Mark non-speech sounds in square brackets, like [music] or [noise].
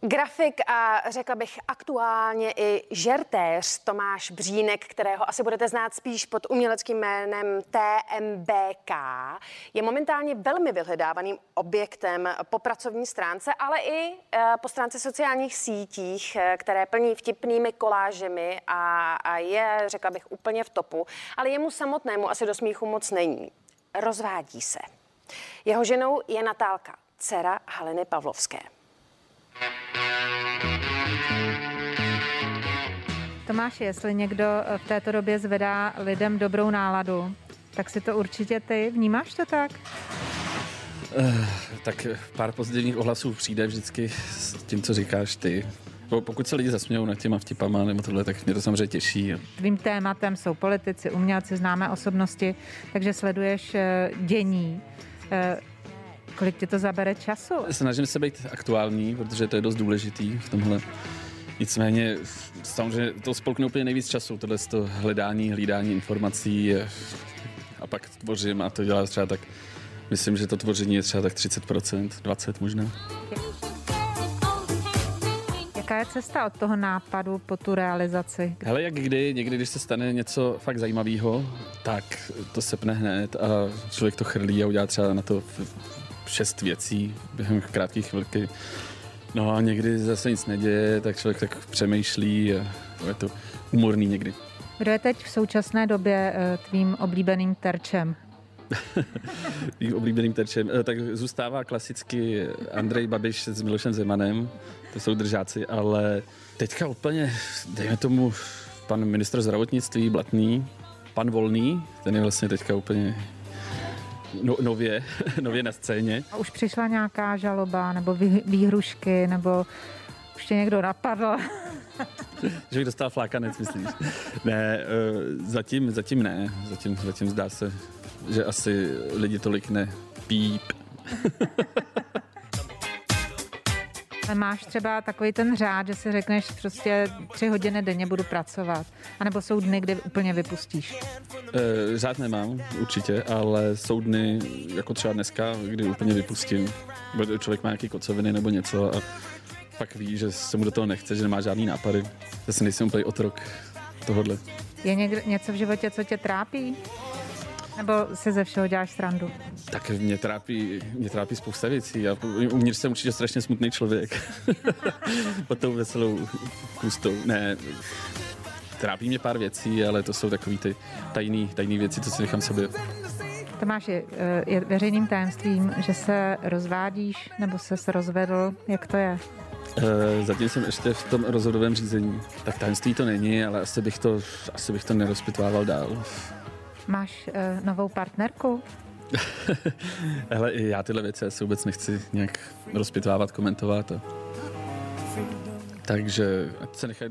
Grafik a řekla bych aktuálně i žertéř Tomáš Břínek, kterého asi budete znát spíš pod uměleckým jménem TMBK, je momentálně velmi vyhledávaným objektem po pracovní stránce, ale i eh, po stránce sociálních sítích, eh, které plní vtipnými kolážemi a, a je, řekla bych, úplně v topu. Ale jemu samotnému asi do smíchu moc není. Rozvádí se. Jeho ženou je Natálka, dcera Haleny Pavlovské. Tomáš, jestli někdo eh, v této době zvedá lidem dobrou náladu, tak si to určitě ty. Vnímáš to tak? Uh, tak pár pozitivních ohlasů přijde vždycky s tím, co říkáš ty. Pokud se lidi zasmějou nad těma vtipama nebo tohle, tak mě to samozřejmě těší. Tvým tématem jsou politici, umělci, známé osobnosti, takže sleduješ eh, dění. Kolik ti to zabere času? Snažím se být aktuální, protože to je dost důležitý v tomhle. Nicméně samozřejmě to spolkne úplně nejvíc času, tohle to hledání, hlídání informací a pak tvořím a to dělá třeba tak, myslím, že to tvoření je třeba tak 30%, 20% možná. Jaká je cesta od toho nápadu po tu realizaci? Hele, jak kdy, někdy, když se stane něco fakt zajímavého, tak to sepne hned a člověk to chrlí a udělá třeba na to šest věcí během krátké chvilky. No a někdy zase nic neděje, tak člověk tak přemýšlí a je to humorný někdy. Kdo je teď v současné době eh, tvým oblíbeným terčem? [laughs] Mým oblíbeným terčem. Eh, tak zůstává klasicky Andrej Babiš s Milošem Zemanem, to jsou držáci, ale teďka úplně, dejme tomu, pan ministr zdravotnictví Blatný, pan Volný, ten je vlastně teďka úplně no, nově, [laughs] nově na scéně. A už přišla nějaká žaloba nebo vý, výhrušky, nebo už tě někdo napadl? [laughs] že bych dostal flákanec, myslíš? ne, uh, zatím, zatím ne. Zatím, zatím zdá se, že asi lidi tolik ne píp. [laughs] Máš třeba takový ten řád, že si řekneš prostě tři hodiny denně budu pracovat, anebo jsou dny, kdy úplně vypustíš? E, řád nemám, určitě, ale jsou dny, jako třeba dneska, kdy úplně vypustím. Člověk má nějaký kocoviny nebo něco a pak ví, že se mu do toho nechce, že nemá žádný nápady. Zase nejsem úplně otrok tohodle. Je někde, něco v životě, co tě trápí? Nebo si ze všeho děláš srandu? Tak mě trápí, mě trápí spousta věcí. Já uvnitř jsem určitě strašně smutný člověk. [laughs] Pod tou veselou kustou. Ne, trápí mě pár věcí, ale to jsou takové ty tajné tajný věci, co si nechám sobě. Tomáš, je, eh, je veřejným tajemstvím, že se rozvádíš nebo se rozvedl. Jak to je? Uh, zatím jsem ještě v tom rozhodovém řízení. Tak tajemství to není, ale asi bych to, asi bych to nerozpitvával dál. Máš uh, novou partnerku? [laughs] Hele, já tyhle věci asi vůbec nechci nějak rozpitvávat, komentovat. A... Takže ať se nechají